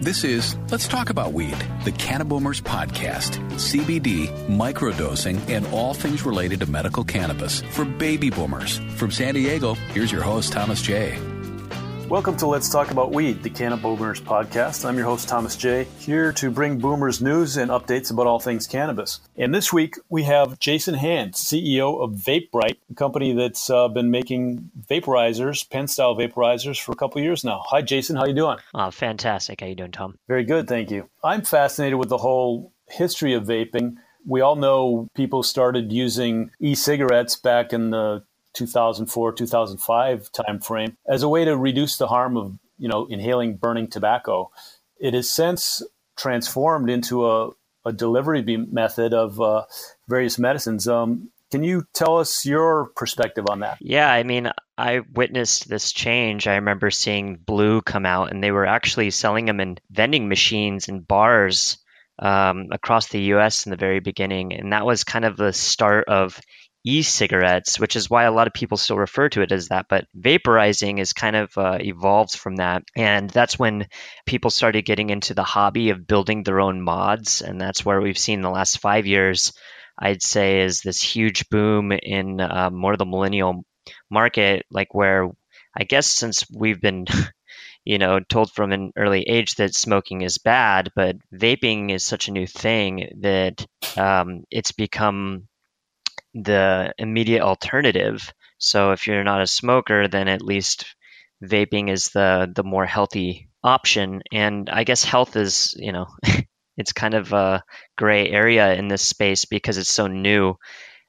This is Let's Talk About Weed, the Cannaboomers podcast. CBD, microdosing, and all things related to medical cannabis for baby boomers. From San Diego, here's your host, Thomas J. Welcome to Let's Talk About Weed, the Cannaboomers podcast. I'm your host, Thomas J., here to bring boomers news and updates about all things cannabis. And this week, we have Jason Hand, CEO of VapeBrite, a company that's uh, been making vaporizers, pen-style vaporizers, for a couple years now. Hi, Jason. How you doing? Oh, fantastic. How you doing, Tom? Very good, thank you. I'm fascinated with the whole history of vaping. We all know people started using e-cigarettes back in the 2004 2005 timeframe as a way to reduce the harm of you know inhaling burning tobacco. It has since transformed into a, a delivery method of uh, various medicines. Um, can you tell us your perspective on that? Yeah i mean i witnessed this change. I remember seeing blu come out and they were actually selling them in vending machines and bars um, across the us in the very beginning. And that was kind of the start of e-cigarettes, which is why a lot of people still refer to it as that. But vaporizing is kind of uh, evolved from that, and that's when people started getting into the hobby of building their own mods, and that's where we've seen the last five years. I'd say is this huge boom in uh, more of the millennial market, like where I guess since we've been you know, told from an early age that smoking is bad, but vaping is such a new thing that um, it's become the immediate alternative. So if you're not a smoker, then at least vaping is the the more healthy option. And I guess health is, you know, it's kind of a gray area in this space because it's so new.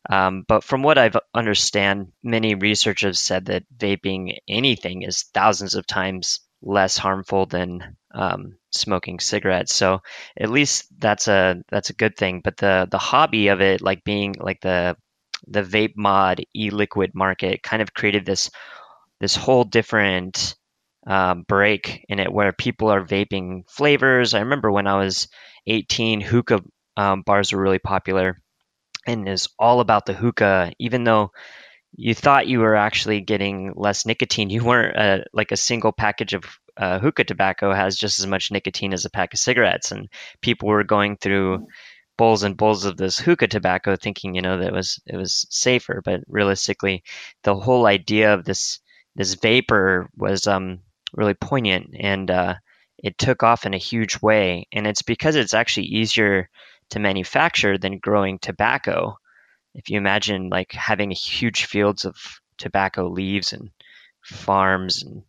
Um, but from what I've understand, many researchers said that vaping anything is thousands of times less harmful than um, smoking cigarettes. So at least that's a that's a good thing. But the the hobby of it, like being like the the vape mod e-liquid market kind of created this this whole different um, break in it where people are vaping flavors. I remember when I was 18, hookah um, bars were really popular and is all about the hookah, even though you thought you were actually getting less nicotine. You weren't uh, like a single package of uh, hookah tobacco has just as much nicotine as a pack of cigarettes, and people were going through bowls and bowls of this hookah tobacco, thinking you know that it was it was safer. But realistically, the whole idea of this this vapor was um, really poignant, and uh, it took off in a huge way. And it's because it's actually easier to manufacture than growing tobacco. If you imagine like having huge fields of tobacco leaves and farms and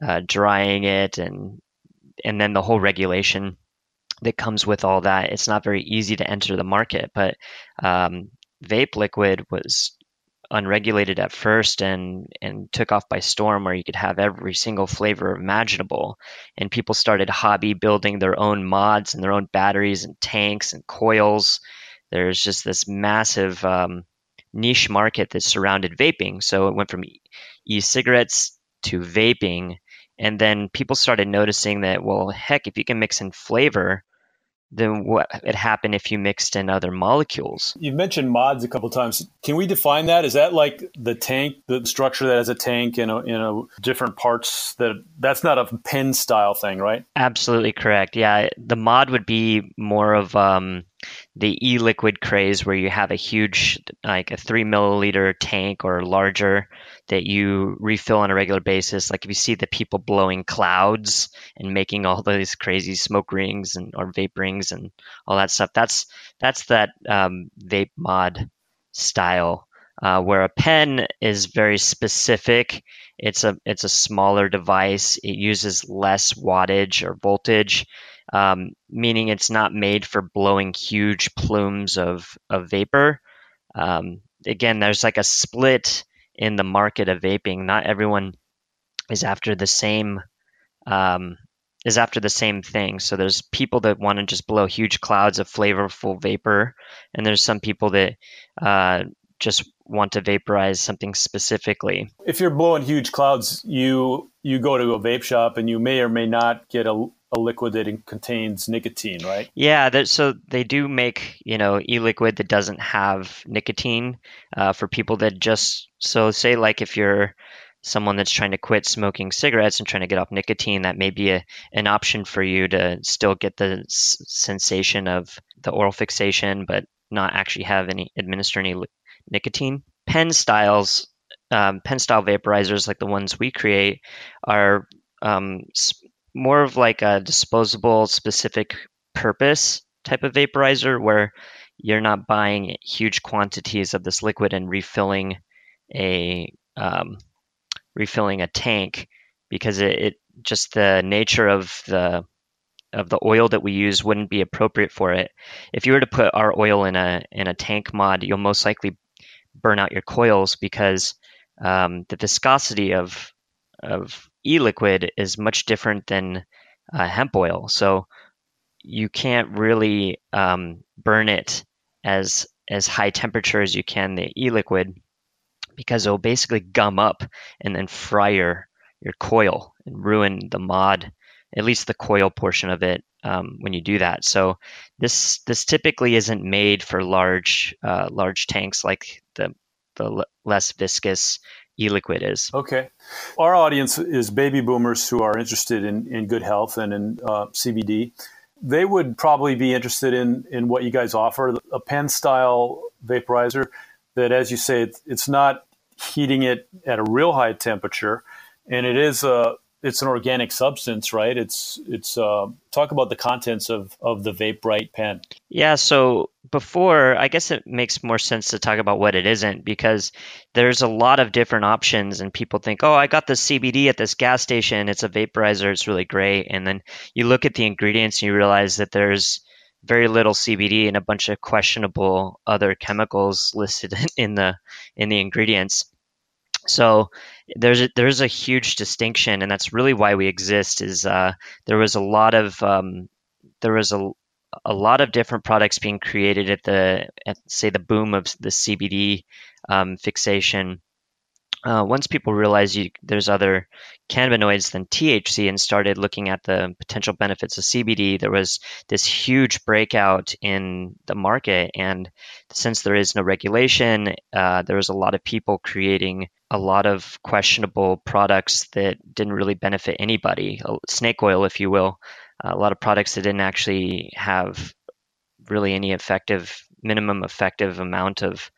uh, drying it and and then the whole regulation that comes with all that. It's not very easy to enter the market, but um, vape liquid was unregulated at first and and took off by storm where you could have every single flavor imaginable. And people started hobby building their own mods and their own batteries and tanks and coils. There's just this massive um, niche market that surrounded vaping. So it went from e-cigarettes to vaping. And then people started noticing that well heck if you can mix in flavor than what had happened if you mixed in other molecules. You've mentioned mods a couple times. Can we define that? Is that like the tank, the structure that has a tank and you know different parts that that's not a pen style thing, right? Absolutely correct. Yeah, the mod would be more of um, the e-liquid craze where you have a huge like a three milliliter tank or larger that you refill on a regular basis. Like if you see the people blowing clouds and making all those crazy smoke rings and or vape rings and all that stuff that's that's that um, vape mod style uh, where a pen is very specific it's a it's a smaller device it uses less wattage or voltage um, meaning it's not made for blowing huge plumes of, of vapor. Um, again, there's like a split in the market of vaping. Not everyone is after the same um, is after the same thing. So there's people that want to just blow huge clouds of flavorful vapor, and there's some people that uh, just want to vaporize something specifically. If you're blowing huge clouds, you you go to a vape shop and you may or may not get a a liquid that contains nicotine, right? Yeah, so they do make you know e-liquid that doesn't have nicotine uh, for people that just so say like if you're someone that's trying to quit smoking cigarettes and trying to get off nicotine, that may be a, an option for you to still get the s- sensation of the oral fixation, but not actually have any administer any nicotine. Pen styles, um, pen style vaporizers like the ones we create, are um, more of like a disposable, specific purpose type of vaporizer where you're not buying huge quantities of this liquid and refilling a um, refilling a tank because it, it just the nature of the of the oil that we use wouldn't be appropriate for it. If you were to put our oil in a in a tank mod, you'll most likely burn out your coils because um, the viscosity of of e-liquid is much different than uh, hemp oil. So you can't really um, burn it as as high temperature as you can the e-liquid because it'll basically gum up and then fry your, your coil and ruin the mod, at least the coil portion of it um, when you do that. So this this typically isn't made for large uh, large tanks like the the less viscous e-liquid is. Okay. Our audience is baby boomers who are interested in, in good health and in uh, CBD. They would probably be interested in, in what you guys offer, a pen style vaporizer that, as you say, it's, it's not heating it at a real high temperature, and it is a it's an organic substance, right? It's it's uh, talk about the contents of of the VapeBrite pen. Yeah, so before I guess it makes more sense to talk about what it isn't because there's a lot of different options, and people think, oh, I got the CBD at this gas station. It's a vaporizer. It's really great, and then you look at the ingredients and you realize that there's very little CBD and a bunch of questionable other chemicals listed in the in the ingredients. So there's a, there's a huge distinction, and that's really why we exist. Is uh, there was a lot of um, there was a a lot of different products being created at the at say the boom of the CBD um, fixation uh, once people realized you, there's other cannabinoids than THC and started looking at the potential benefits of CBD, there was this huge breakout in the market. And since there is no regulation, uh, there was a lot of people creating a lot of questionable products that didn't really benefit anybody, snake oil, if you will. a lot of products that didn't actually have really any effective, minimum effective amount of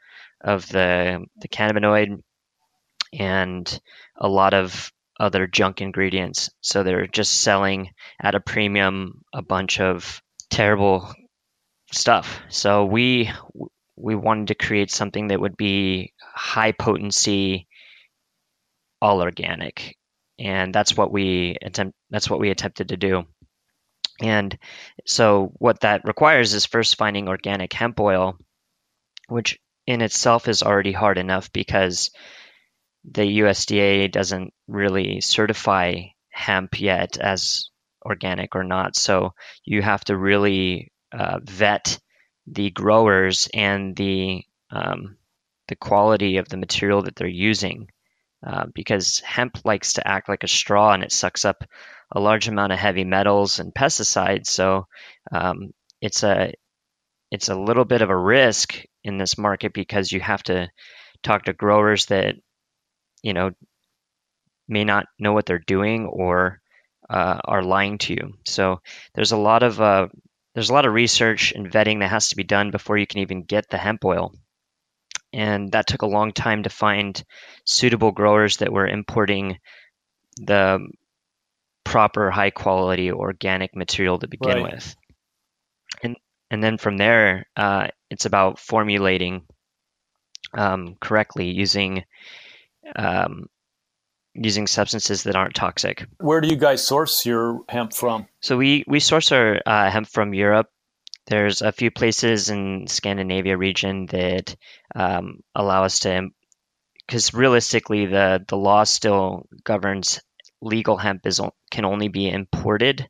of the the cannabinoid and a lot of other junk ingredients. So they're just selling at a premium a bunch of terrible stuff. So we we wanted to create something that would be high potency, all organic, and that's what we attempt. That's what we attempted to do. And so what that requires is first finding organic hemp oil, which in itself is already hard enough because the USDA doesn't really certify hemp yet as organic or not. So you have to really uh, vet the growers and the um, the quality of the material that they're using, uh, because hemp likes to act like a straw and it sucks up a large amount of heavy metals and pesticides. So um, it's a it's a little bit of a risk in this market because you have to talk to growers that you know, may not know what they're doing or uh, are lying to you. So there's a lot of uh, there's a lot of research and vetting that has to be done before you can even get the hemp oil. And that took a long time to find suitable growers that were importing the proper high quality organic material to begin right. with. And and then from there, uh, it's about formulating um, correctly using um, using substances that aren't toxic. Where do you guys source your hemp from? So we we source our uh, hemp from Europe. There's a few places in Scandinavia region that um, allow us to, because realistically the the law still governs legal hemp is can only be imported.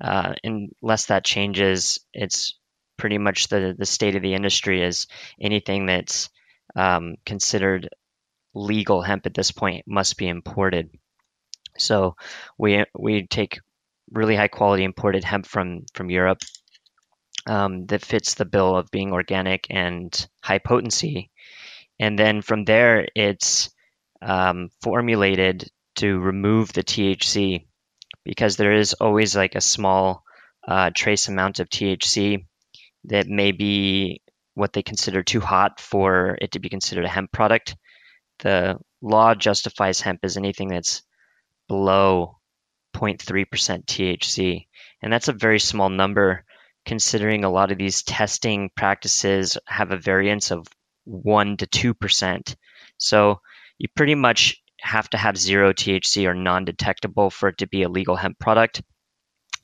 Uh, unless that changes, it's pretty much the the state of the industry is anything that's um, considered legal hemp at this point must be imported. So we we take really high quality imported hemp from from Europe um, that fits the bill of being organic and high potency, and then from there it's um, formulated to remove the THC because there is always like a small uh, trace amount of THC that may be what they consider too hot for it to be considered a hemp product. The law justifies hemp as anything that's below 0.3% THC. And that's a very small number considering a lot of these testing practices have a variance of 1 to 2%. So you pretty much have to have zero THC or non detectable for it to be a legal hemp product.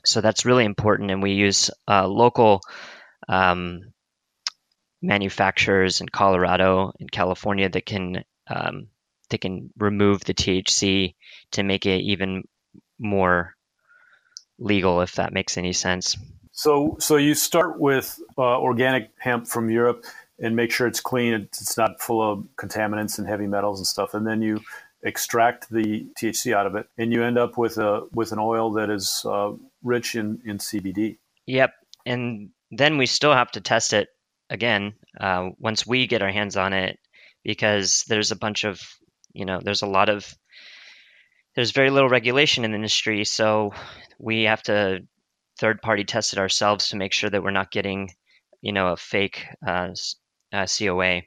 So that's really important. And we use uh, local um, manufacturers in Colorado and California that can um, they can remove the THC to make it even more legal, if that makes any sense. So, so you start with uh, organic hemp from Europe and make sure it's clean. It's not full of contaminants and heavy metals and stuff. And then you extract the THC out of it, and you end up with a with an oil that is uh, rich in in CBD. Yep, and then we still have to test it again uh, once we get our hands on it, because there's a bunch of you know there's a lot of there's very little regulation in the industry, so we have to third party test it ourselves to make sure that we're not getting you know a fake uh, uh, COA.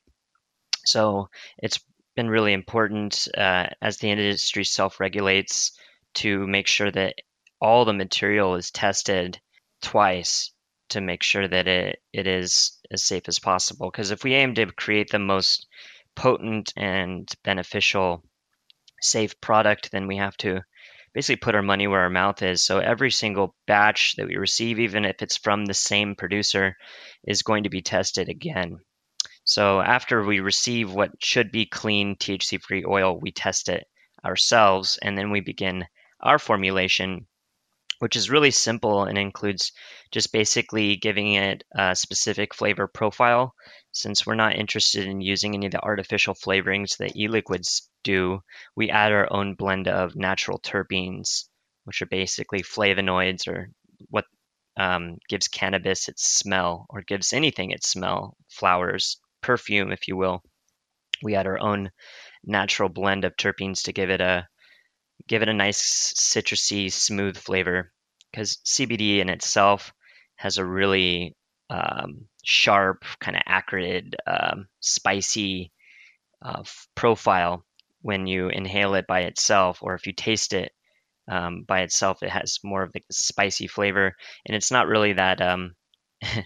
So it's been really important uh, as the industry self regulates to make sure that all the material is tested twice to make sure that it, it is as safe as possible. Because if we aim to create the most potent and beneficial safe product, then we have to basically put our money where our mouth is. So every single batch that we receive, even if it's from the same producer, is going to be tested again. So after we receive what should be clean THC free oil, we test it ourselves and then we begin our formulation, which is really simple and includes just basically giving it a specific flavor profile. Since we're not interested in using any of the artificial flavorings that e liquids do, we add our own blend of natural terpenes, which are basically flavonoids or what um, gives cannabis its smell or gives anything its smell, flowers, perfume, if you will. We add our own natural blend of terpenes to give it a give it a nice citrusy, smooth flavor. Because CBD in itself has a really um, sharp, kind of acrid, um, spicy uh, profile when you inhale it by itself, or if you taste it um, by itself, it has more of the spicy flavor, and it's not really that.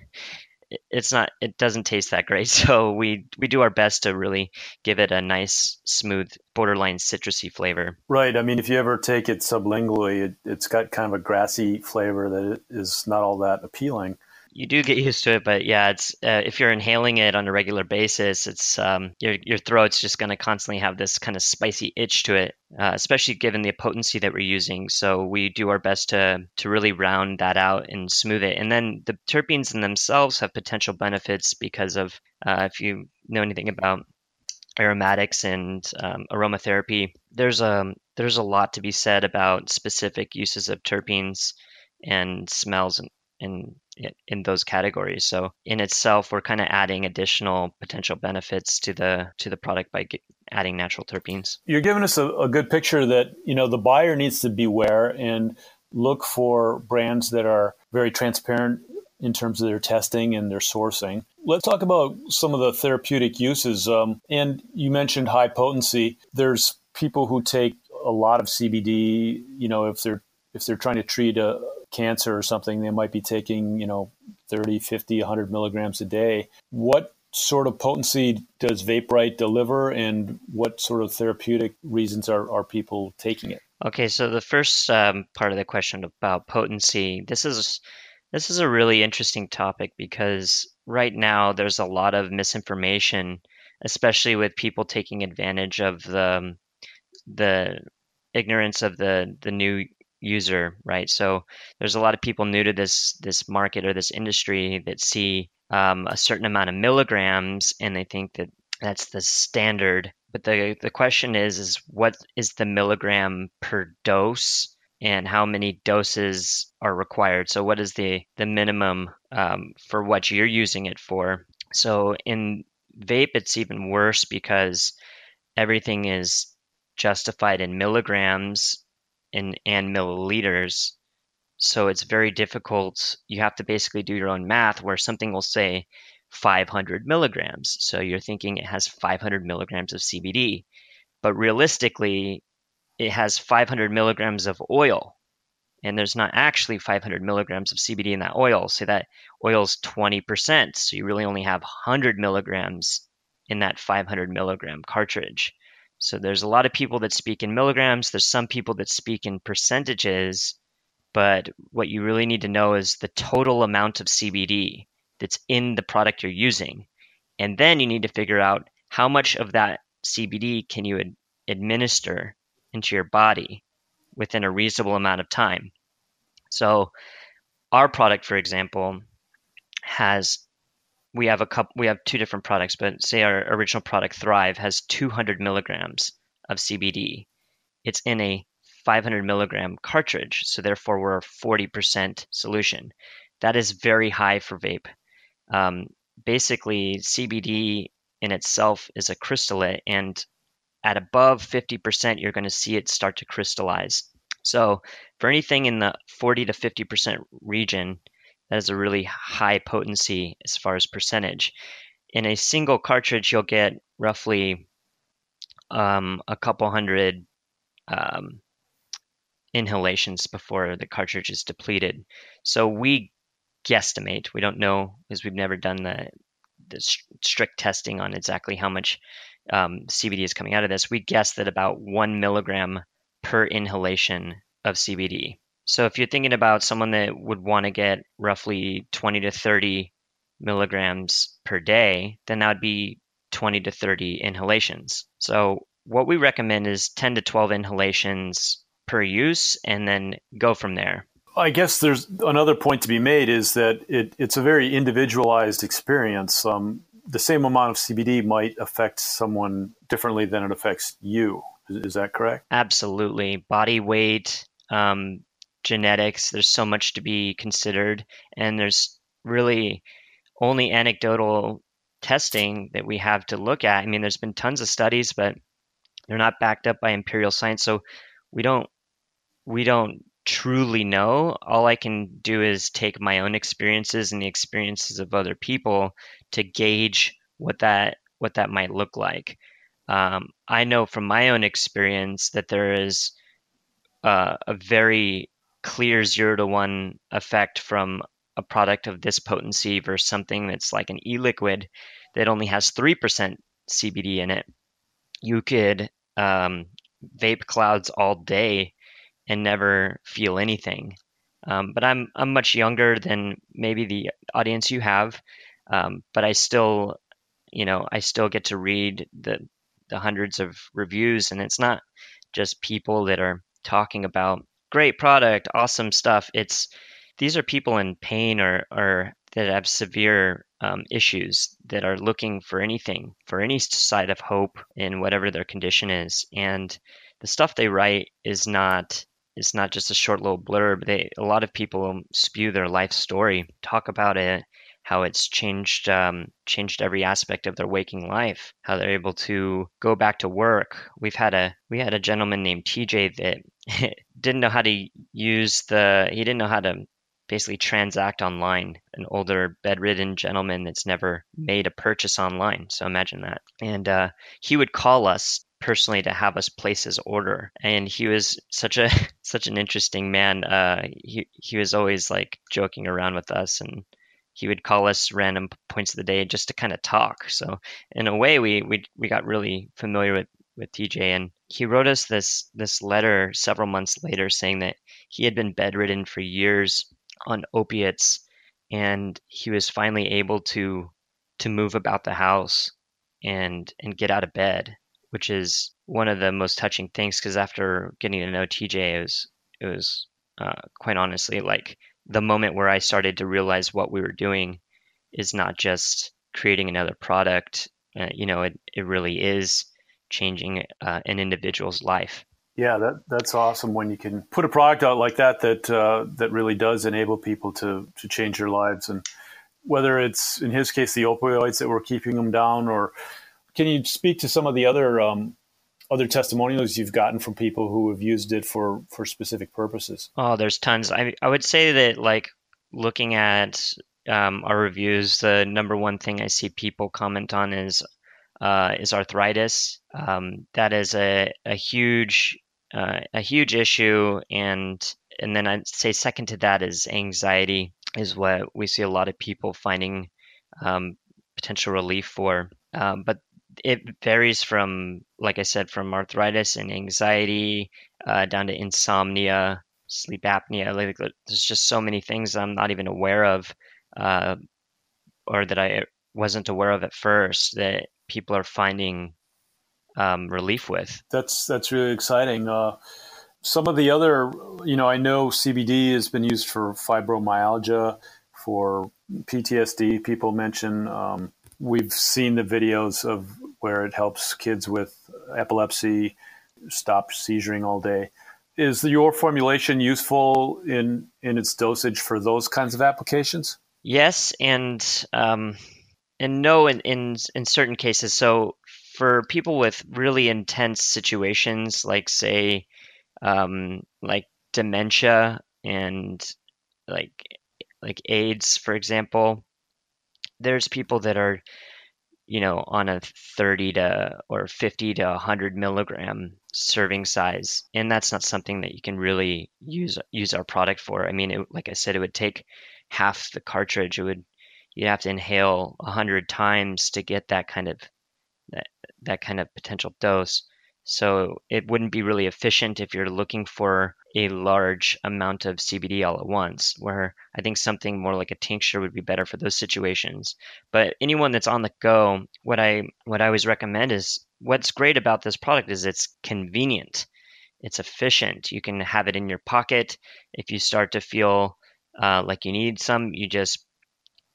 It's not it doesn't taste that great. So we we do our best to really give it a nice smooth borderline citrusy flavor. Right. I mean if you ever take it sublingually it, it's got kind of a grassy flavor that is not all that appealing you do get used to it, but yeah, it's uh, if you're inhaling it on a regular basis, it's um, your your throat's just going to constantly have this kind of spicy itch to it, uh, especially given the potency that we're using. So we do our best to to really round that out and smooth it. And then the terpenes in themselves have potential benefits because of uh, if you know anything about aromatics and um, aromatherapy, there's a there's a lot to be said about specific uses of terpenes and smells and in in those categories. So in itself, we're kind of adding additional potential benefits to the to the product by adding natural terpenes. You're giving us a, a good picture that you know the buyer needs to beware and look for brands that are very transparent in terms of their testing and their sourcing. Let's talk about some of the therapeutic uses. Um, and you mentioned high potency. There's people who take a lot of CBD. You know, if they're if they're trying to treat a, cancer or something, they might be taking, you know, 30, 50, 100 milligrams a day. What sort of potency does VapeBrite deliver and what sort of therapeutic reasons are, are people taking it? Okay, so the first um, part of the question about potency, this is this is a really interesting topic because right now there's a lot of misinformation, especially with people taking advantage of the the ignorance of the the new user, right? So there's a lot of people new to this this market or this industry that see um, a certain amount of milligrams and they think that that's the standard. But the the question is is what is the milligram per dose and how many doses are required? So what is the the minimum um, for what you're using it for? So in vape, it's even worse because everything is justified in milligrams and, and milliliters. So it's very difficult. You have to basically do your own math where something will say 500 milligrams. So you're thinking it has 500 milligrams of CBD. But realistically, it has 500 milligrams of oil. And there's not actually 500 milligrams of CBD in that oil. So that oil is 20%. So you really only have 100 milligrams in that 500 milligram cartridge. So there's a lot of people that speak in milligrams. There's some people that speak in percentages. But what you really need to know is the total amount of CBD that's in the product you're using. And then you need to figure out how much of that CBD can you ad- administer into your body within a reasonable amount of time. So our product, for example, has we have a couple we have two different products, but say our original product Thrive has 200 milligrams of CBD. It's in a 500 milligram cartridge, so therefore we're a 40% solution. That is very high for vape. Um, basically, CBD in itself is a crystallite, and at above 50%, you're going to see it start to crystallize. So, for anything in the 40 to 50% region, that is a really high potency as far as percentage. In a single cartridge, you'll get roughly um, a couple hundred um, inhalations before the cartridge is depleted. So we guesstimate. We don't know because we've never done the the strict testing on exactly how much um, CBD is coming out of this. We guess that about one milligram per inhalation of CBD. So if you're thinking about someone that would want to get roughly 20 to 30 milligrams per day, then that would be 20 to 30 inhalations. So what we recommend is 10 to 12 inhalations per use and then go from there. I guess there's another point to be made is that it, it's a very individualized experience. Um, the same amount of CBD might affect someone differently than it affects you. Is, is that correct? Absolutely. Body weight, um, genetics, there's so much to be considered. And there's really only anecdotal testing that we have to look at. I mean, there's been tons of studies, but they're not backed up by imperial science. So we don't we don't truly know. All I can do is take my own experiences and the experiences of other people to gauge what that what that might look like. Um, I know from my own experience that there is uh, a very clear zero to one effect from a product of this potency versus something that's like an e-liquid that only has three percent CBD in it. You could um, vape clouds all day and never feel anything. Um, but I'm I'm much younger than maybe the audience you have, um, but I still, you know, I still get to read the the hundreds of reviews, and it's not just people that are talking about great product, awesome stuff. It's these are people in pain or or that have severe um, issues that are looking for anything, for any side of hope in whatever their condition is, and the stuff they write is not it's not just a short little blurb. They a lot of people spew their life story, talk about it, how it's changed um, changed every aspect of their waking life, how they're able to go back to work. We've had a we had a gentleman named TJ that didn't know how to use the he didn't know how to basically transact online. An older bedridden gentleman that's never made a purchase online. So imagine that. And uh, he would call us personally to have us place his order and he was such a such an interesting man uh he he was always like joking around with us and he would call us random points of the day just to kind of talk. So in a way we we we got really familiar with with TJ and he wrote us this this letter several months later saying that he had been bedridden for years on opiates and he was finally able to to move about the house and and get out of bed which is one of the most touching things because after getting to know TJ, it was it was uh, quite honestly like the moment where I started to realize what we were doing is not just creating another product. Uh, you know, it it really is changing uh, an individual's life. Yeah, that that's awesome when you can put a product out like that that uh, that really does enable people to to change their lives and whether it's in his case the opioids that were keeping them down or can you speak to some of the other um, other testimonials you've gotten from people who have used it for for specific purposes? Oh, there's tons. I I would say that like looking at um, our reviews, the number one thing I see people comment on is uh, is arthritis. Um, that is a, a huge uh, a huge issue, and and then I'd say second to that is anxiety, is what we see a lot of people finding um, potential relief for. Um, but it varies from, like I said, from arthritis and anxiety uh, down to insomnia, sleep apnea. Like there's just so many things I'm not even aware of, uh, or that I wasn't aware of at first that people are finding um, relief with. That's that's really exciting. Uh, some of the other, you know, I know CBD has been used for fibromyalgia, for PTSD. People mention um, we've seen the videos of where it helps kids with epilepsy stop seizuring all day. Is your formulation useful in in its dosage for those kinds of applications? Yes, and um, and no in, in in certain cases. So for people with really intense situations, like say, um, like dementia and like like AIDS, for example, there's people that are, you know, on a 30 to or 50 to 100 milligram serving size, and that's not something that you can really use use our product for. I mean, it, like I said, it would take half the cartridge. It would you'd have to inhale a hundred times to get that kind of that, that kind of potential dose. So it wouldn't be really efficient if you're looking for a large amount of CBD all at once, where I think something more like a tincture would be better for those situations. But anyone that's on the go, what I what I always recommend is what's great about this product is it's convenient. It's efficient. You can have it in your pocket. If you start to feel uh, like you need some, you just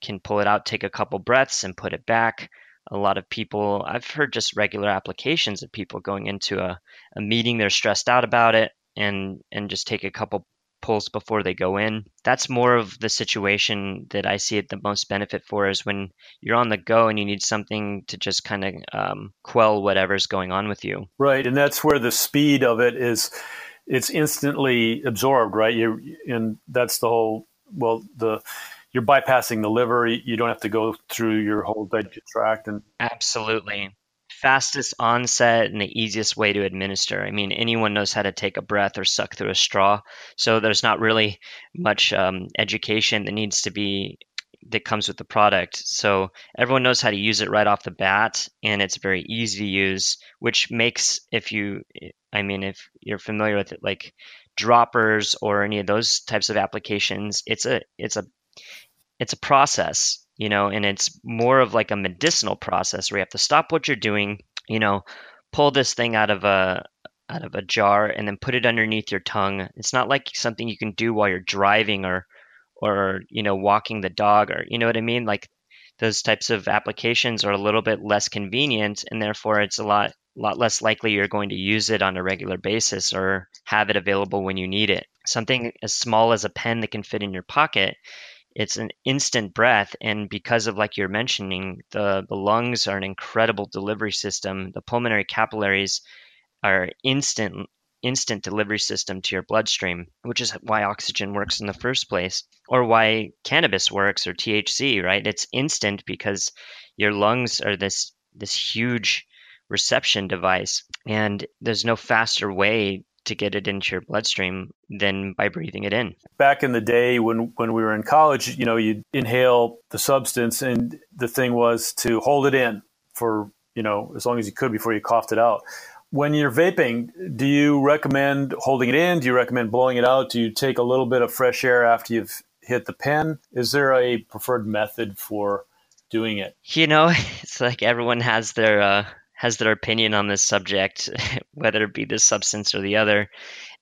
can pull it out, take a couple breaths, and put it back. A lot of people, I've heard just regular applications of people going into a, a meeting, they're stressed out about it, and and just take a couple pulls before they go in. That's more of the situation that I see it the most benefit for is when you're on the go and you need something to just kind of um, quell whatever's going on with you. Right, and that's where the speed of it is. It's instantly absorbed, right? You and that's the whole. Well, the you're bypassing the liver. You don't have to go through your whole digestive tract. And absolutely fastest onset and the easiest way to administer. I mean, anyone knows how to take a breath or suck through a straw. So there's not really much um, education that needs to be that comes with the product. So everyone knows how to use it right off the bat, and it's very easy to use, which makes if you, I mean, if you're familiar with it, like droppers or any of those types of applications, it's a it's a it's a process, you know, and it's more of like a medicinal process where you have to stop what you're doing, you know, pull this thing out of a out of a jar and then put it underneath your tongue. It's not like something you can do while you're driving or or you know walking the dog or you know what I mean like those types of applications are a little bit less convenient and therefore it's a lot lot less likely you're going to use it on a regular basis or have it available when you need it. Something as small as a pen that can fit in your pocket it's an instant breath and because of like you're mentioning the the lungs are an incredible delivery system the pulmonary capillaries are instant instant delivery system to your bloodstream which is why oxygen works in the first place or why cannabis works or THC right? It's instant because your lungs are this this huge reception device and there's no faster way to get it into your bloodstream than by breathing it in. Back in the day when, when we were in college, you know, you'd inhale the substance and the thing was to hold it in for, you know, as long as you could before you coughed it out. When you're vaping, do you recommend holding it in? Do you recommend blowing it out? Do you take a little bit of fresh air after you've hit the pen? Is there a preferred method for doing it? You know, it's like everyone has their uh, has their opinion on this subject, whether it be this substance or the other.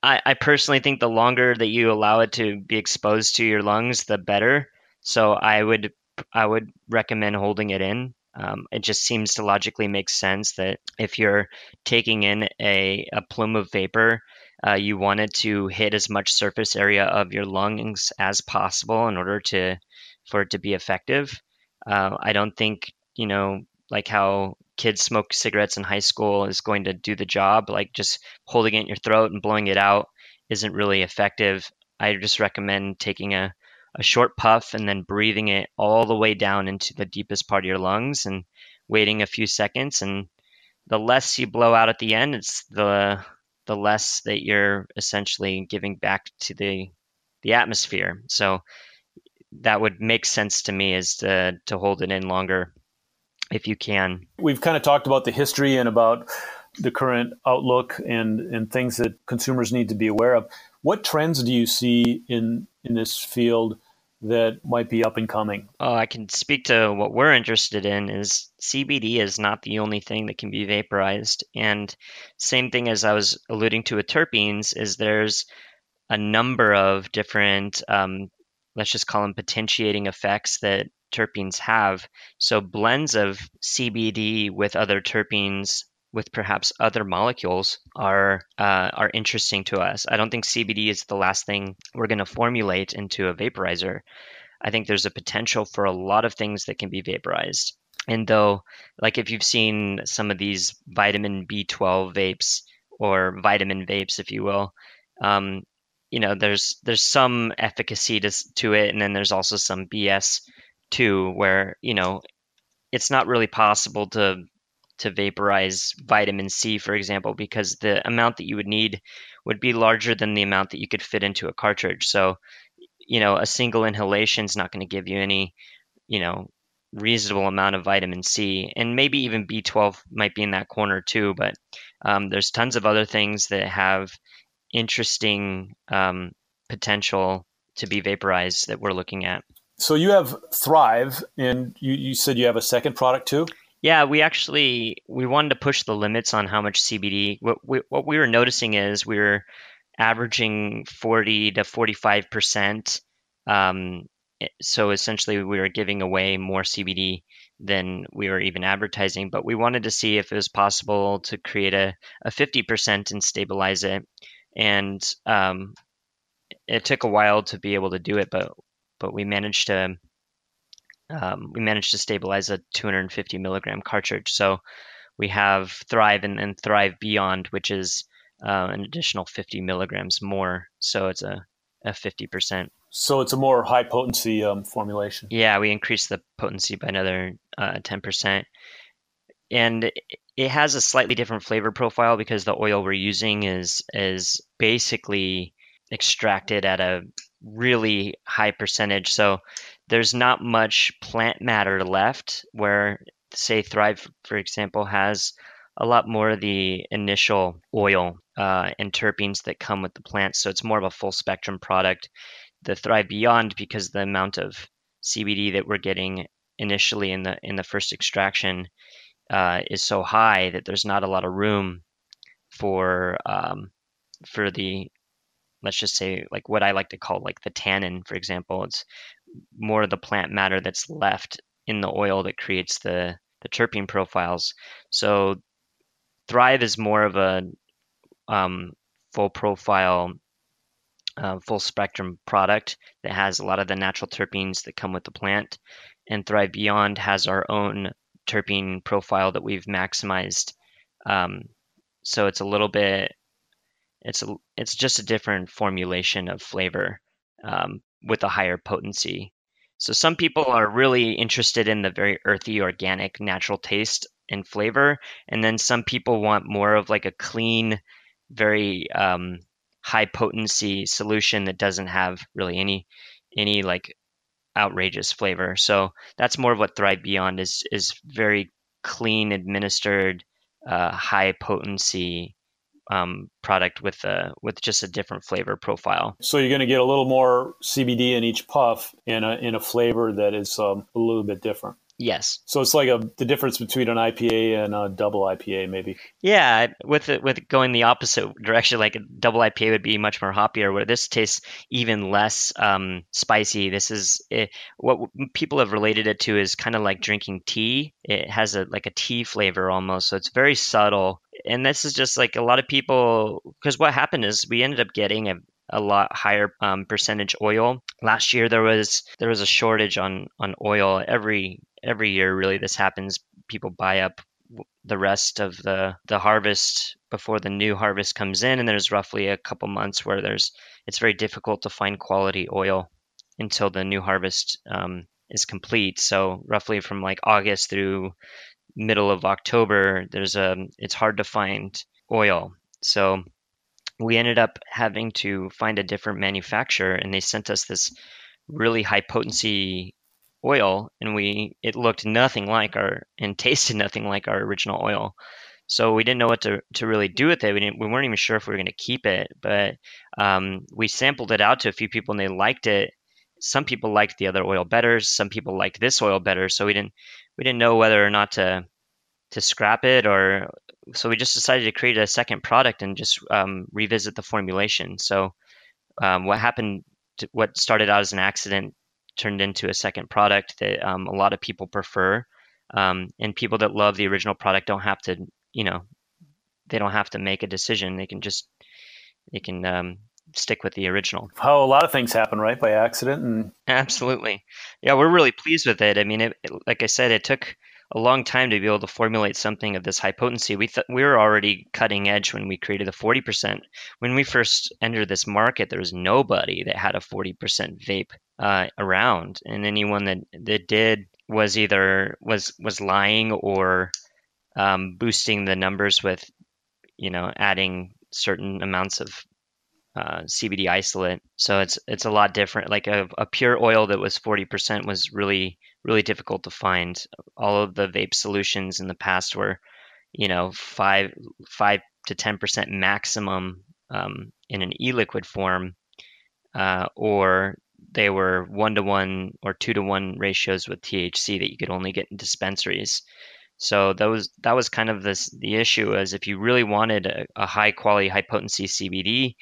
I, I personally think the longer that you allow it to be exposed to your lungs, the better. So I would I would recommend holding it in. Um, it just seems to logically make sense that if you're taking in a, a plume of vapor, uh, you want it to hit as much surface area of your lungs as possible in order to for it to be effective. Uh, I don't think you know like how kids smoke cigarettes in high school is going to do the job. Like just holding it in your throat and blowing it out isn't really effective. I just recommend taking a, a short puff and then breathing it all the way down into the deepest part of your lungs and waiting a few seconds. And the less you blow out at the end, it's the the less that you're essentially giving back to the the atmosphere. So that would make sense to me is to to hold it in longer if you can. We've kind of talked about the history and about the current outlook and and things that consumers need to be aware of. What trends do you see in in this field that might be up and coming? Oh, I can speak to what we're interested in is CBD is not the only thing that can be vaporized. And same thing as I was alluding to with terpenes is there's a number of different um, let's just call them potentiating effects that terpenes have. So blends of CBD with other terpenes with perhaps other molecules are uh, are interesting to us. I don't think CBD is the last thing we're going to formulate into a vaporizer. I think there's a potential for a lot of things that can be vaporized. And though, like if you've seen some of these vitamin B12 vapes or vitamin vapes, if you will, um, you know, there's there's some efficacy to to it, and then there's also some BS too, where you know it's not really possible to to vaporize vitamin C, for example, because the amount that you would need would be larger than the amount that you could fit into a cartridge. So, you know, a single inhalation is not going to give you any, you know, reasonable amount of vitamin C, and maybe even B12 might be in that corner too. But um, there's tons of other things that have interesting um, potential to be vaporized that we're looking at. So you have Thrive, and you, you said you have a second product too. Yeah, we actually we wanted to push the limits on how much CBD. What we, what we were noticing is we were averaging 40 to 45 percent. Um, so essentially, we were giving away more CBD than we were even advertising. But we wanted to see if it was possible to create a, a 50 percent and stabilize it. And um, it took a while to be able to do it, but but we managed to um, we managed to stabilize a 250 milligram cartridge. So we have Thrive and, and Thrive Beyond, which is uh, an additional 50 milligrams more. So it's a, a 50%. So it's a more high potency um, formulation. Yeah, we increased the potency by another uh, 10%. And it has a slightly different flavor profile because the oil we're using is is basically extracted at a really high percentage. So there's not much plant matter left where say Thrive, for example, has a lot more of the initial oil uh, and terpenes that come with the plant. So it's more of a full spectrum product. The Thrive Beyond, because the amount of CBD that we're getting initially in the in the first extraction uh, is so high that there's not a lot of room for um, for the let's just say like what I like to call like the tannin, for example. It's more of the plant matter that's left in the oil that creates the the terpene profiles. So Thrive is more of a um, full profile, uh, full spectrum product that has a lot of the natural terpenes that come with the plant. And Thrive Beyond has our own terpene profile that we've maximized. Um, so it's a little bit it's a, it's just a different formulation of flavor um, with a higher potency. So some people are really interested in the very earthy, organic, natural taste and flavor, and then some people want more of like a clean, very um, high potency solution that doesn't have really any any like outrageous flavor. So that's more of what Thrive Beyond is is very clean, administered, uh, high potency um, product with a with just a different flavor profile. So you're going to get a little more CBD in each puff in a in a flavor that is um, a little bit different. Yes. So it's like a the difference between an IPA and a double IPA, maybe. Yeah, with it with going the opposite direction, like a double IPA would be much more hoppier. Where this tastes even less um, spicy. This is it, eh, what people have related it to is kind of like drinking tea. It has a like a tea flavor almost, so it's very subtle. And this is just like a lot of people because what happened is we ended up getting a a lot higher um, percentage oil. Last year there was there was a shortage on on oil every every year really this happens. People buy up the rest of the the harvest before the new harvest comes in and there's roughly a couple months where there's it's very difficult to find quality oil until the new harvest um, is complete. So roughly from like august through middle of october there's a it's hard to find oil. So we ended up having to find a different manufacturer and they sent us this really high potency oil and we it looked nothing like our and tasted nothing like our original oil. So we didn't know what to, to really do with it. We, didn't, we weren't even sure if we were going to keep it but um, we sampled it out to a few people and they liked it. Some people liked the other oil better some people liked this oil better so we didn't we didn't know whether or not to to scrap it or so we just decided to create a second product and just um, revisit the formulation. So um, what happened what started out as an accident turned into a second product that um, a lot of people prefer. Um, and people that love the original product don't have to, you know, they don't have to make a decision. They can just, they can um, stick with the original. How a lot of things happen, right, by accident, and absolutely, yeah, we're really pleased with it. I mean, it, it, like I said, it took a long time to be able to formulate something of this high potency. We thought we were already cutting edge when we created the 40%. When we first entered this market, there was nobody that had a 40% vape uh, around, and anyone that that did was either was was lying or um, boosting the numbers with, you know, adding certain amounts of uh, CBD isolate. So it's it's a lot different. Like a, a pure oil that was 40% was really really difficult to find. All of the vape solutions in the past were, you know, five five to 10% maximum um, in an e-liquid form, uh, or they were one to one or two to one ratios with THC that you could only get in dispensaries. So that was that was kind of this the issue is if you really wanted a, a high quality, high potency CBD,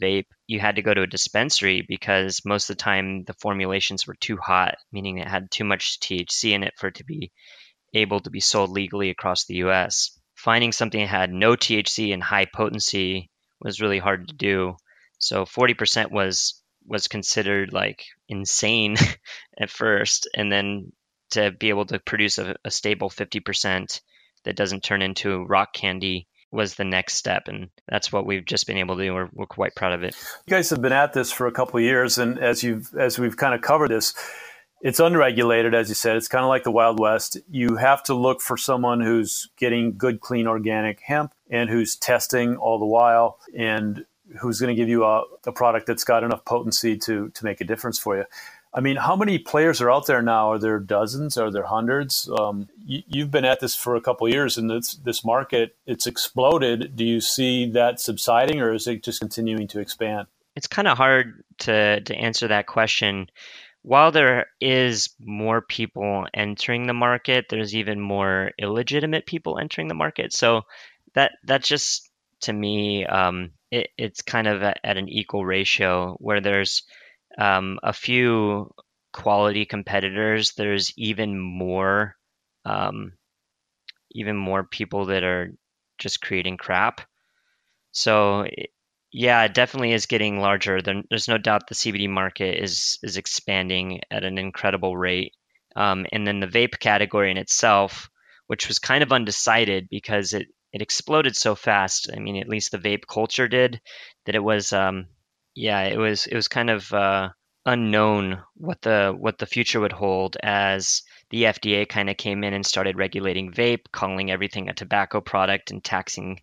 vape, you had to go to a dispensary because most of the time the formulations were too hot, meaning it had too much THC in it for it to be able to be sold legally across the US. Finding something that had no THC and high potency was really hard to do. So 40% was was considered like insane at first and then to be able to produce a, a stable 50% that doesn't turn into rock candy was the next step and that's what we've just been able to do we're, we're quite proud of it. You guys have been at this for a couple of years and as you've as we've kind of covered this it's unregulated as you said. It's kind of like the wild west. You have to look for someone who's getting good clean organic hemp and who's testing all the while and who's going to give you a, a product that's got enough potency to to make a difference for you I mean, how many players are out there now? Are there dozens? Are there hundreds? Um, you, have been at this for a couple years, and this this market it's exploded. Do you see that subsiding, or is it just continuing to expand? It's kind of hard to to answer that question. While there is more people entering the market, there's even more illegitimate people entering the market. So that that's just to me, um, it, it's kind of at, at an equal ratio where there's um, a few quality competitors, there's even more, um, even more people that are just creating crap. So yeah, it definitely is getting larger. There's no doubt the CBD market is is expanding at an incredible rate. Um, and then the vape category in itself, which was kind of undecided because it it exploded so fast. I mean, at least the vape culture did that. It was um, yeah, it was it was kind of uh, unknown what the what the future would hold as the FDA kind of came in and started regulating vape, calling everything a tobacco product and taxing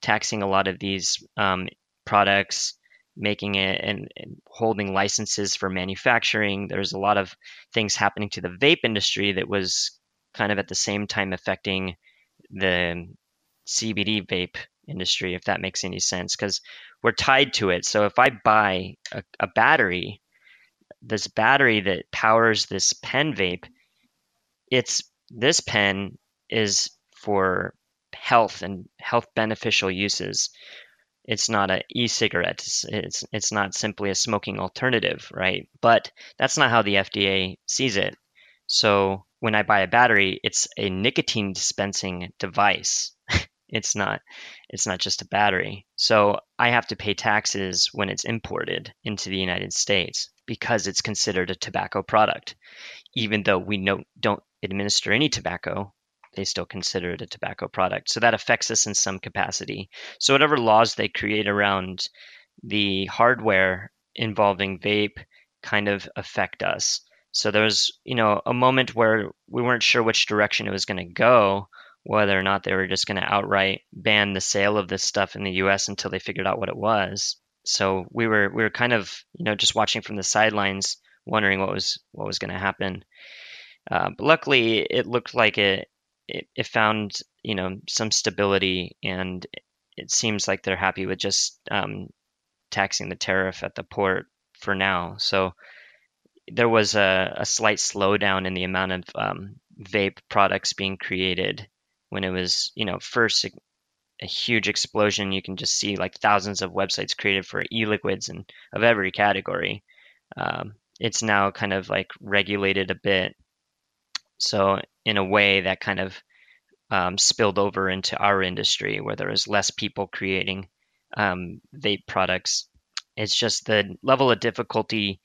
taxing a lot of these um, products, making it and, and, holding licenses for manufacturing. There's a lot of things happening to the vape industry that was kind of at the same time affecting the CBD vape industry, if that makes any sense, because we're tied to it. So if I buy a, a battery, this battery that powers this pen vape, it's this pen is for health and health beneficial uses. It's not an e-cigarette. It's, it's it's not simply a smoking alternative, right? But that's not how the FDA sees it. So when I buy a battery, it's a nicotine dispensing device. It's not it's not just a battery. So I have to pay taxes when it's imported into the United States because it's considered a tobacco product. Even though we no, don't administer any tobacco, they still consider it a tobacco product. So that affects us in some capacity. So whatever laws they create around the hardware involving vape kind of affect us. So there was, you know, a moment where we weren't sure which direction it was going to go, whether or not they were just going to outright ban the sale of this stuff in the U.S. until they figured out what it was. So we were we were kind of, you know, just watching from the sidelines, wondering what was what was going to happen. Uh, but luckily, it looked like it, it, it found you know some stability, and it seems like they're happy with just um, taxing the tariff at the port for now. So there was a, a slight slowdown in the amount of um, vape products being created when it was you know first a, a huge explosion. You can just see like thousands of websites created for e-liquids and of every category. Um, it's now kind of like regulated a bit so in a way, that kind of um, spilled over into our industry where there was less people creating um, vape products. It's just the level of difficulty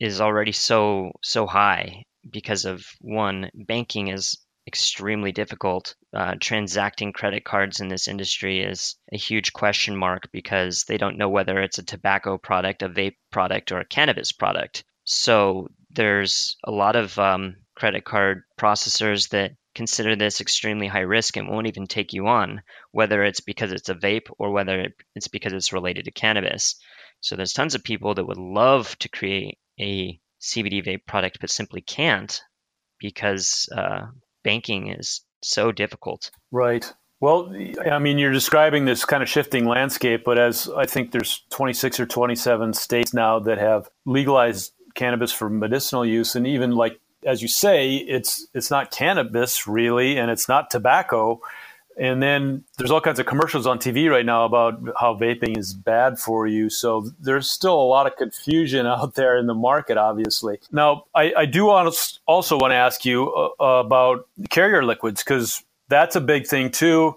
is already so so high because of one banking is extremely difficult. Uh, transacting credit cards in this industry is a huge question mark because they don't know whether it's a tobacco product, a vape product, or a cannabis product. So there's a lot of um, credit card processors that consider this extremely high risk and won't even take you on, whether it's because it's a vape or whether it's because it's related to cannabis. So there's tons of people that would love to create a CBD vape product but simply can't because uh, banking is so difficult. Right. Well, I mean, you're describing this kind of shifting landscape, but as I think there's 26 or 27 states now that have legalized cannabis for medicinal use, and even like as you say, it's it's not cannabis really, and it's not tobacco. And then there's all kinds of commercials on TV right now about how vaping is bad for you. So there's still a lot of confusion out there in the market, obviously. Now, I, I do also want to ask you uh, about carrier liquids because that's a big thing too,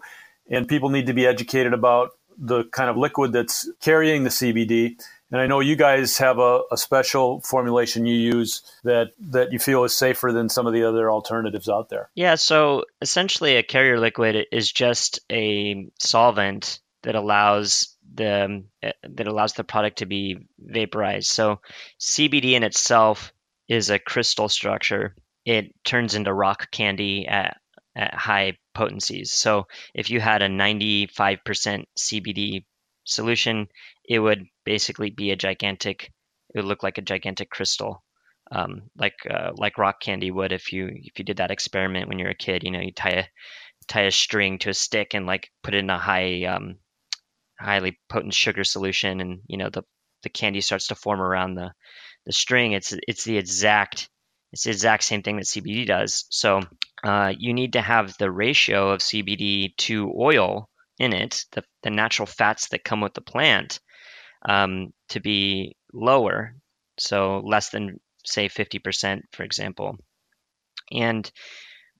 and people need to be educated about the kind of liquid that's carrying the CBD. And I know you guys have a, a, special formulation you use that, that you feel is safer than some of the other alternatives out there. Yeah, so essentially a carrier liquid is just a solvent that allows the that allows the product to be vaporized. So CBD in itself is a crystal structure. It turns into rock candy at at high potencies. So if you had a 95% CBD solution, it would basically be a gigantic. It would look like a gigantic crystal, um, like uh, like rock candy would if you if you did that experiment when you're a kid. You know, you tie a tie a string to a stick and like put it in a high um, highly potent sugar solution, and you know the the candy starts to form around the the string. It's it's the exact it's the exact same thing that CBD does. So uh, you need to have the ratio of CBD to oil in it, the, the natural fats that come with the plant, um, to be lower, so less than say 50%, for example. And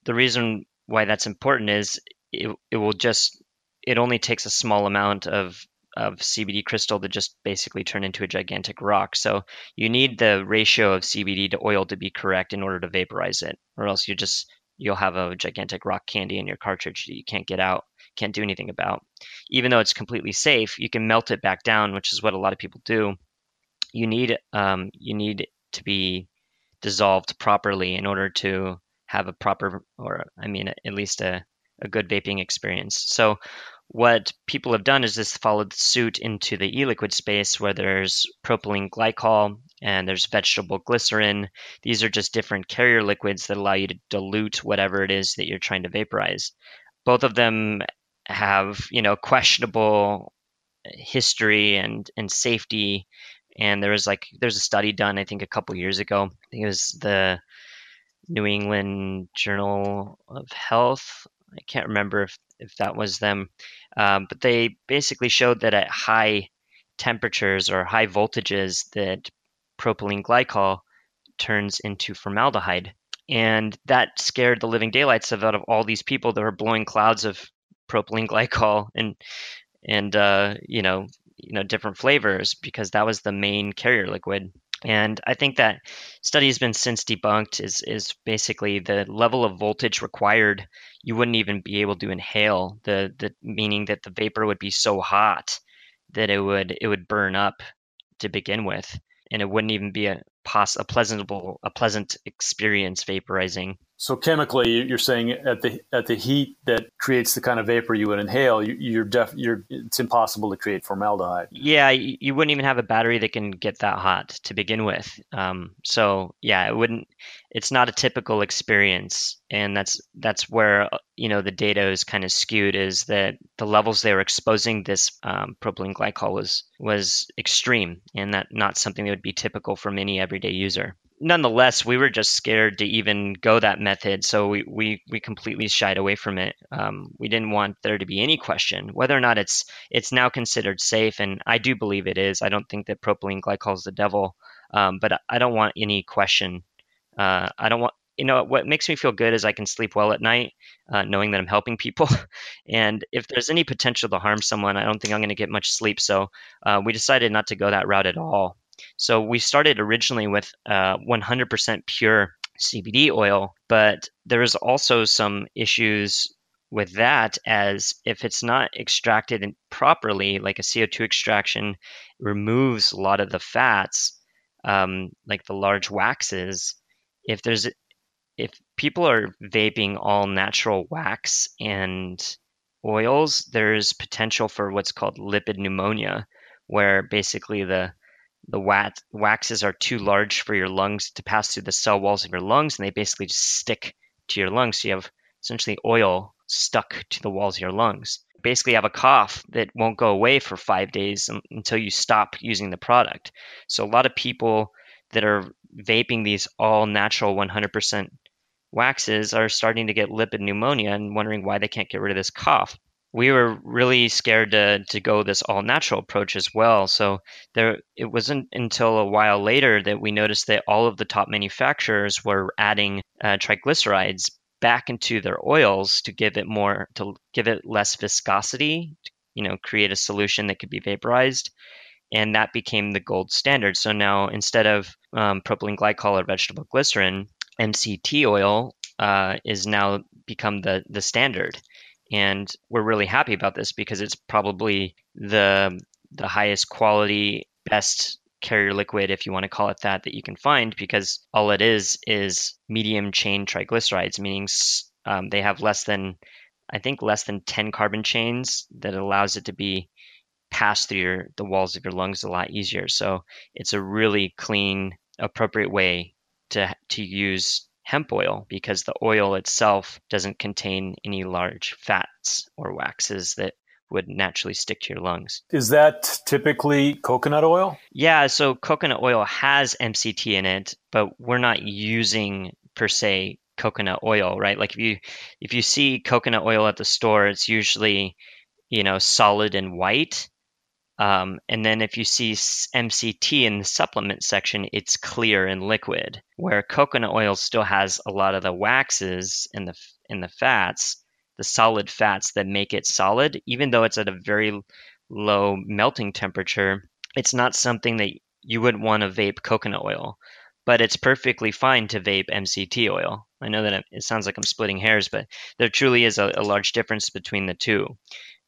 the reason why that's important is it, it will just it only takes a small amount of of CBD crystal to just basically turn into a gigantic rock. So you need the ratio of CBD to oil to be correct in order to vaporize it, or else you just you'll have a gigantic rock candy in your cartridge that you can't get out can't do anything about. Even though it's completely safe, you can melt it back down, which is what a lot of people do. You need um, you need to be dissolved properly in order to have a proper, or I mean, at least a, a good vaping experience. So what people have done is just followed suit into the e-liquid space where there's propylene glycol and there's vegetable glycerin. These are just different carrier liquids that allow you to dilute whatever it is that you're trying to vaporize. Both of them have you know questionable history and and safety. And there was like there's a study done i think a couple years ago. I think it was the new england journal of health. I can't remember if, if that was them. Um, but they basically showed that at high temperatures or high voltages that propylene glycol turns into formaldehyde. And that scared the living daylights out of all these people that were blowing clouds of propylene glycol and and uh, you know you know different flavors because that was the main carrier liquid. And I think that study has been since debunked is is basically the level of voltage required you wouldn't even be able to inhale the the meaning that the vapor would be so hot that it would it would burn up to begin with and it wouldn't even be a pos- a pleasantable a pleasant experience vaporizing so chemically, you're saying at the at the heat that creates the kind of vapor you would inhale, you, are def you're it's impossible to create formaldehyde. Yeah, you wouldn't even have a battery that can get that hot to begin with. Um, so yeah, it wouldn't. It's not a typical experience, and that's that's where uh, you know the data is kind of skewed. Is that the levels they were exposing this um, propylene glycol was was extreme, and that not something that would be typical from any everyday user nonetheless, we were just scared to even go that method, so we we, we completely shied away from it. Um, we didn't want there to be any question whether or not it's it's now considered safe, and I do believe it is. I don't think that propylene glycol is the devil, um, but I don't want any question. Uh, I don't want you know what makes me feel good is I can sleep well at night, uh, knowing that I'm helping people. and if there's any potential to harm someone, I don't think I'm going to get much sleep. So uh, we decided not to go that route at all. So we started originally with uh, 100% pure CBD oil, but there is also some issues with that as if it's not extracted properly, like a CO2 extraction removes a lot of the fats, um, like the large waxes. If there's if people are vaping all natural wax and oils, there's potential for what's called lipid pneumonia, where basically the the wax, waxes are too large for your lungs to pass through the cell walls of your lungs, and they basically just stick to your lungs. So you have essentially oil stuck to the walls of your lungs. Basically, have a cough that won't go away for five days until you stop using the product. So a lot of people that are vaping these all natural 100% waxes are starting to get lipid pneumonia and wondering why they can't get rid of this cough we were really scared to, to go this all natural approach as well. So there, it wasn't until a while later that we noticed that all of the top manufacturers were adding uh, triglycerides back into their oils to give it more, to give it less viscosity, to, you know, create a solution that could be vaporized. And that became the gold standard. So now instead of um, propylene glycol or vegetable glycerin, MCT oil uh, is now become the the standard and we're really happy about this because it's probably the the highest quality, best carrier liquid, if you want to call it that, that you can find because all it is is medium chain triglycerides, meaning um, they have less than, I think, less than 10 carbon chains that allows it to be passed through your, the walls of your lungs a lot easier. So it's a really clean, appropriate way to to use hemp oil because the oil itself doesn't contain any large fats or waxes that would naturally stick to your lungs. Is that typically coconut oil? Yeah, so coconut oil has MCT in it, but we're not using per se coconut oil, right? Like if you if you see coconut oil at the store, it's usually, you know, solid and white um, and then if you see MCT in the supplement section, it's clear and liquid. Where coconut oil still has a lot of the waxes and the in the fats, the solid fats that make it solid, even though it's at a very low melting temperature, it's not something that you would want to vape coconut oil. But it's perfectly fine to vape MCT oil. I know that it sounds like I'm splitting hairs, but there truly is a, a large difference between the two.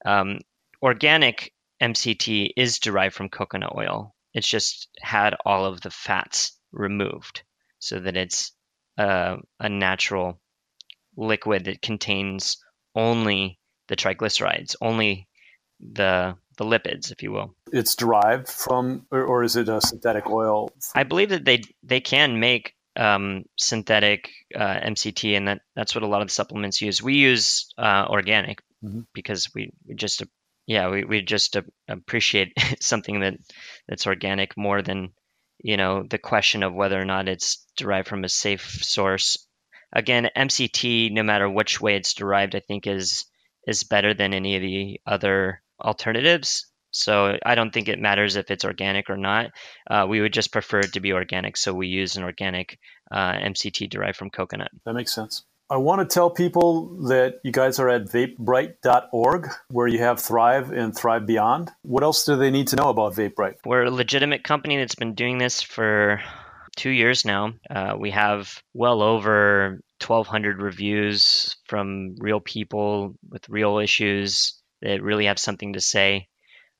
Um, organic MCT is derived from coconut oil. It's just had all of the fats removed so that it's uh, a natural liquid that contains only the triglycerides, only the the lipids, if you will. It's derived from, or, or is it a synthetic oil? I believe that they they can make um, synthetic uh, MCT, and that that's what a lot of the supplements use. We use uh, organic mm-hmm. because we, we just yeah, we, we just appreciate something that that's organic more than you know the question of whether or not it's derived from a safe source. Again, MCT, no matter which way it's derived, I think is is better than any of the other alternatives. So I don't think it matters if it's organic or not. Uh, we would just prefer it to be organic, so we use an organic uh, MCT derived from coconut. That makes sense. I want to tell people that you guys are at vapebrite.org, where you have Thrive and Thrive Beyond. What else do they need to know about VapeBrite? We're a legitimate company that's been doing this for two years now. Uh, we have well over 1,200 reviews from real people with real issues that really have something to say.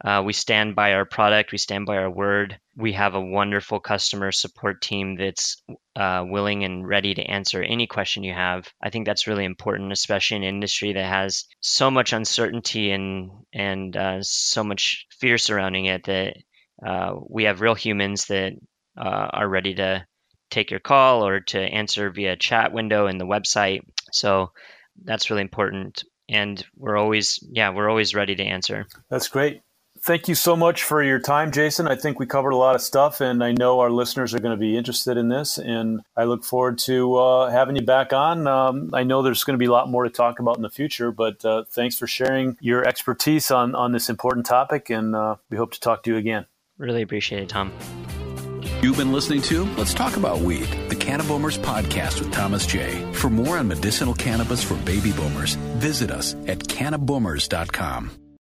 Uh, we stand by our product, we stand by our word. We have a wonderful customer support team that's uh, willing and ready to answer any question you have. I think that's really important, especially in an industry that has so much uncertainty and and uh, so much fear surrounding it. That uh, we have real humans that uh, are ready to take your call or to answer via chat window in the website. So that's really important and we're always yeah we're always ready to answer that's great Thank you so much for your time, Jason. I think we covered a lot of stuff, and I know our listeners are going to be interested in this. And I look forward to uh, having you back on. Um, I know there's going to be a lot more to talk about in the future, but uh, thanks for sharing your expertise on, on this important topic, and uh, we hope to talk to you again. Really appreciate it, Tom. You've been listening to Let's Talk About Weed, the Cannaboomers podcast with Thomas J. For more on medicinal cannabis for baby boomers, visit us at cannaboomers.com.